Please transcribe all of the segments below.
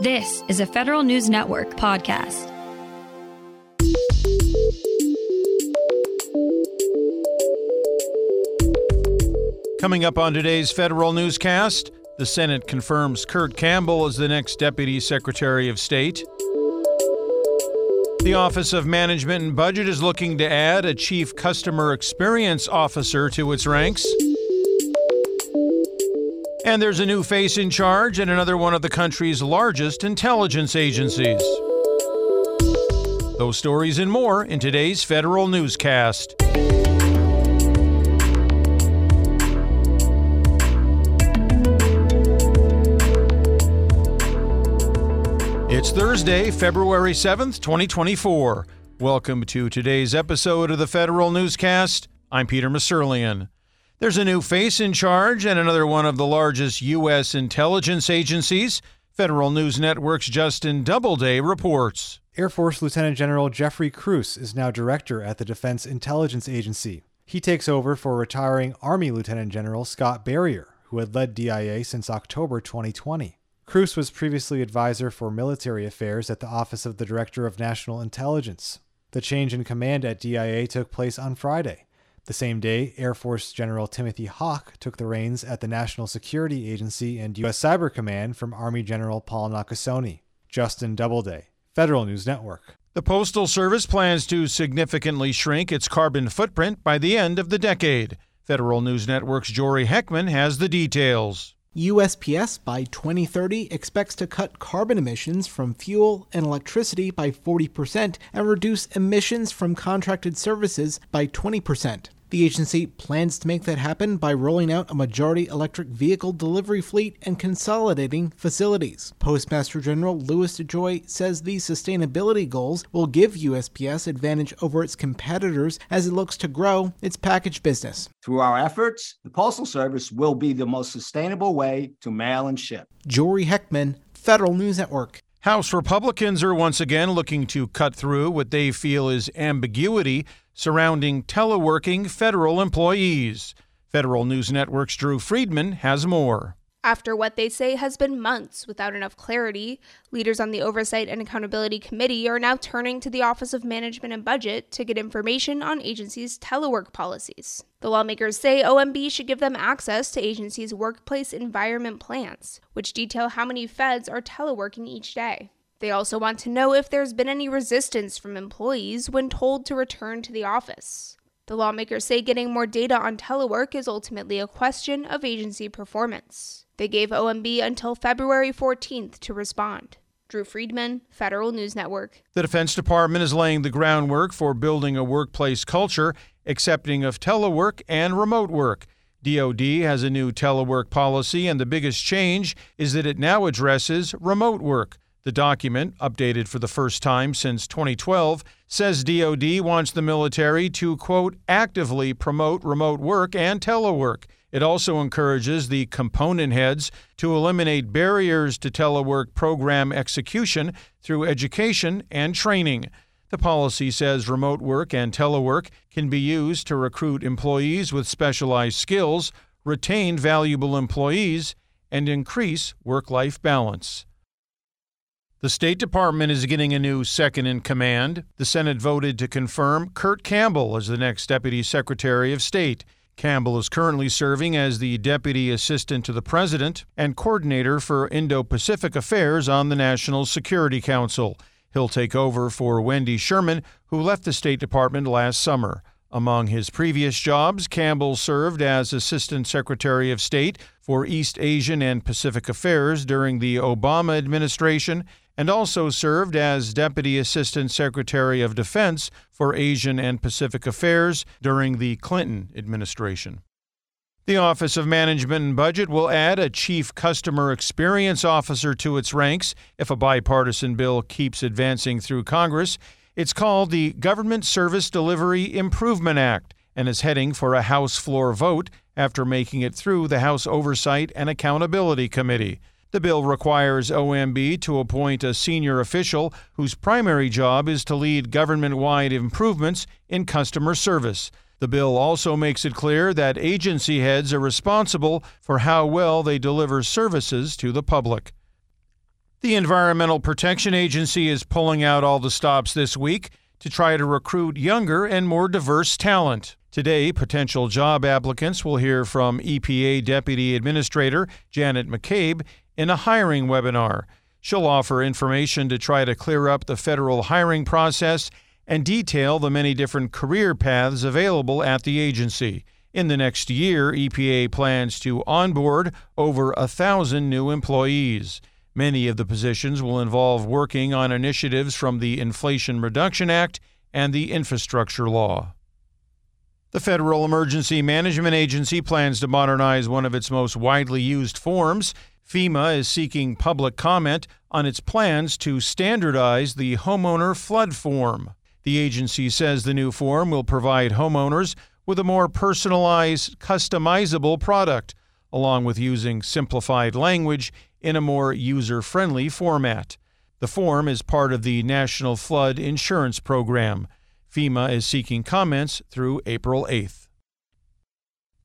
This is a Federal News Network podcast. Coming up on today's Federal Newscast, the Senate confirms Kurt Campbell as the next Deputy Secretary of State. The Office of Management and Budget is looking to add a Chief Customer Experience Officer to its ranks. And there's a new face in charge at another one of the country's largest intelligence agencies. Those stories and more in today's Federal Newscast. It's Thursday, February 7th, 2024. Welcome to today's episode of the Federal Newscast. I'm Peter Musurlian. There's a new face in charge and another one of the largest U.S. intelligence agencies. Federal News Network's Justin Doubleday reports. Air Force Lieutenant General Jeffrey Kruse is now director at the Defense Intelligence Agency. He takes over for retiring Army Lieutenant General Scott Berrier, who had led DIA since October 2020. Kruse was previously advisor for military affairs at the Office of the Director of National Intelligence. The change in command at DIA took place on Friday. The same day, Air Force General Timothy Haugh took the reins at the National Security Agency and U.S. Cyber Command from Army General Paul Nakasone. Justin Doubleday, Federal News Network. The Postal Service plans to significantly shrink its carbon footprint by the end of the decade. Federal News Network's Jory Heckman has the details. USPS by 2030 expects to cut carbon emissions from fuel and electricity by 40% and reduce emissions from contracted services by 20%. The agency plans to make that happen by rolling out a majority electric vehicle delivery fleet and consolidating facilities. Postmaster General Louis DeJoy says these sustainability goals will give USPS advantage over its competitors as it looks to grow its package business. Through our efforts, the Postal Service will be the most sustainable way to mail and ship. Jory Heckman, Federal News Network. House Republicans are once again looking to cut through what they feel is ambiguity surrounding teleworking federal employees. Federal News Network's Drew Friedman has more. After what they say has been months without enough clarity, leaders on the Oversight and Accountability Committee are now turning to the Office of Management and Budget to get information on agencies' telework policies. The lawmakers say OMB should give them access to agencies' workplace environment plans, which detail how many feds are teleworking each day. They also want to know if there's been any resistance from employees when told to return to the office. The lawmakers say getting more data on telework is ultimately a question of agency performance. They gave OMB until February 14th to respond. Drew Friedman, Federal News Network. The Defense Department is laying the groundwork for building a workplace culture accepting of telework and remote work. DoD has a new telework policy, and the biggest change is that it now addresses remote work. The document, updated for the first time since 2012, says DoD wants the military to, quote, actively promote remote work and telework. It also encourages the component heads to eliminate barriers to telework program execution through education and training. The policy says remote work and telework can be used to recruit employees with specialized skills, retain valuable employees, and increase work life balance. The State Department is getting a new second in command. The Senate voted to confirm Kurt Campbell as the next Deputy Secretary of State. Campbell is currently serving as the Deputy Assistant to the President and Coordinator for Indo Pacific Affairs on the National Security Council. He'll take over for Wendy Sherman, who left the State Department last summer. Among his previous jobs, Campbell served as Assistant Secretary of State for East Asian and Pacific Affairs during the Obama administration and also served as Deputy Assistant Secretary of Defense for Asian and Pacific Affairs during the Clinton administration. The Office of Management and Budget will add a Chief Customer Experience Officer to its ranks if a bipartisan bill keeps advancing through Congress. It's called the Government Service Delivery Improvement Act and is heading for a House floor vote after making it through the House Oversight and Accountability Committee. The bill requires OMB to appoint a senior official whose primary job is to lead government wide improvements in customer service. The bill also makes it clear that agency heads are responsible for how well they deliver services to the public. The Environmental Protection Agency is pulling out all the stops this week to try to recruit younger and more diverse talent. Today, potential job applicants will hear from EPA Deputy Administrator Janet McCabe in a hiring webinar. She'll offer information to try to clear up the federal hiring process and detail the many different career paths available at the agency. In the next year, EPA plans to onboard over a thousand new employees. Many of the positions will involve working on initiatives from the Inflation Reduction Act and the Infrastructure Law. The Federal Emergency Management Agency plans to modernize one of its most widely used forms. FEMA is seeking public comment on its plans to standardize the homeowner flood form. The agency says the new form will provide homeowners with a more personalized, customizable product, along with using simplified language in a more user friendly format. The form is part of the National Flood Insurance Program. FEMA is seeking comments through April 8th.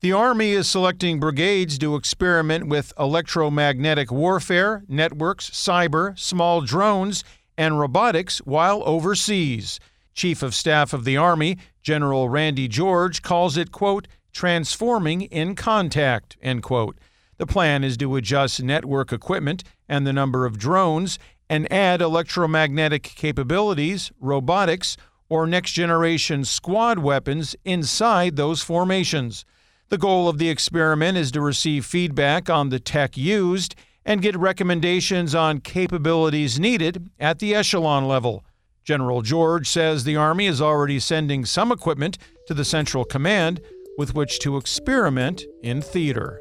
The Army is selecting brigades to experiment with electromagnetic warfare, networks, cyber, small drones, and robotics while overseas. Chief of Staff of the Army, General Randy George, calls it, quote, transforming in contact, end quote. The plan is to adjust network equipment and the number of drones and add electromagnetic capabilities, robotics, or next generation squad weapons inside those formations. The goal of the experiment is to receive feedback on the tech used and get recommendations on capabilities needed at the echelon level. General George says the Army is already sending some equipment to the Central Command with which to experiment in theater.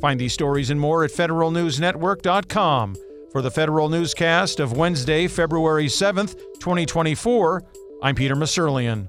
Find these stories and more at federalnewsnetwork.com. For the Federal Newscast of Wednesday, February 7th, 2024, I'm Peter Musurlian.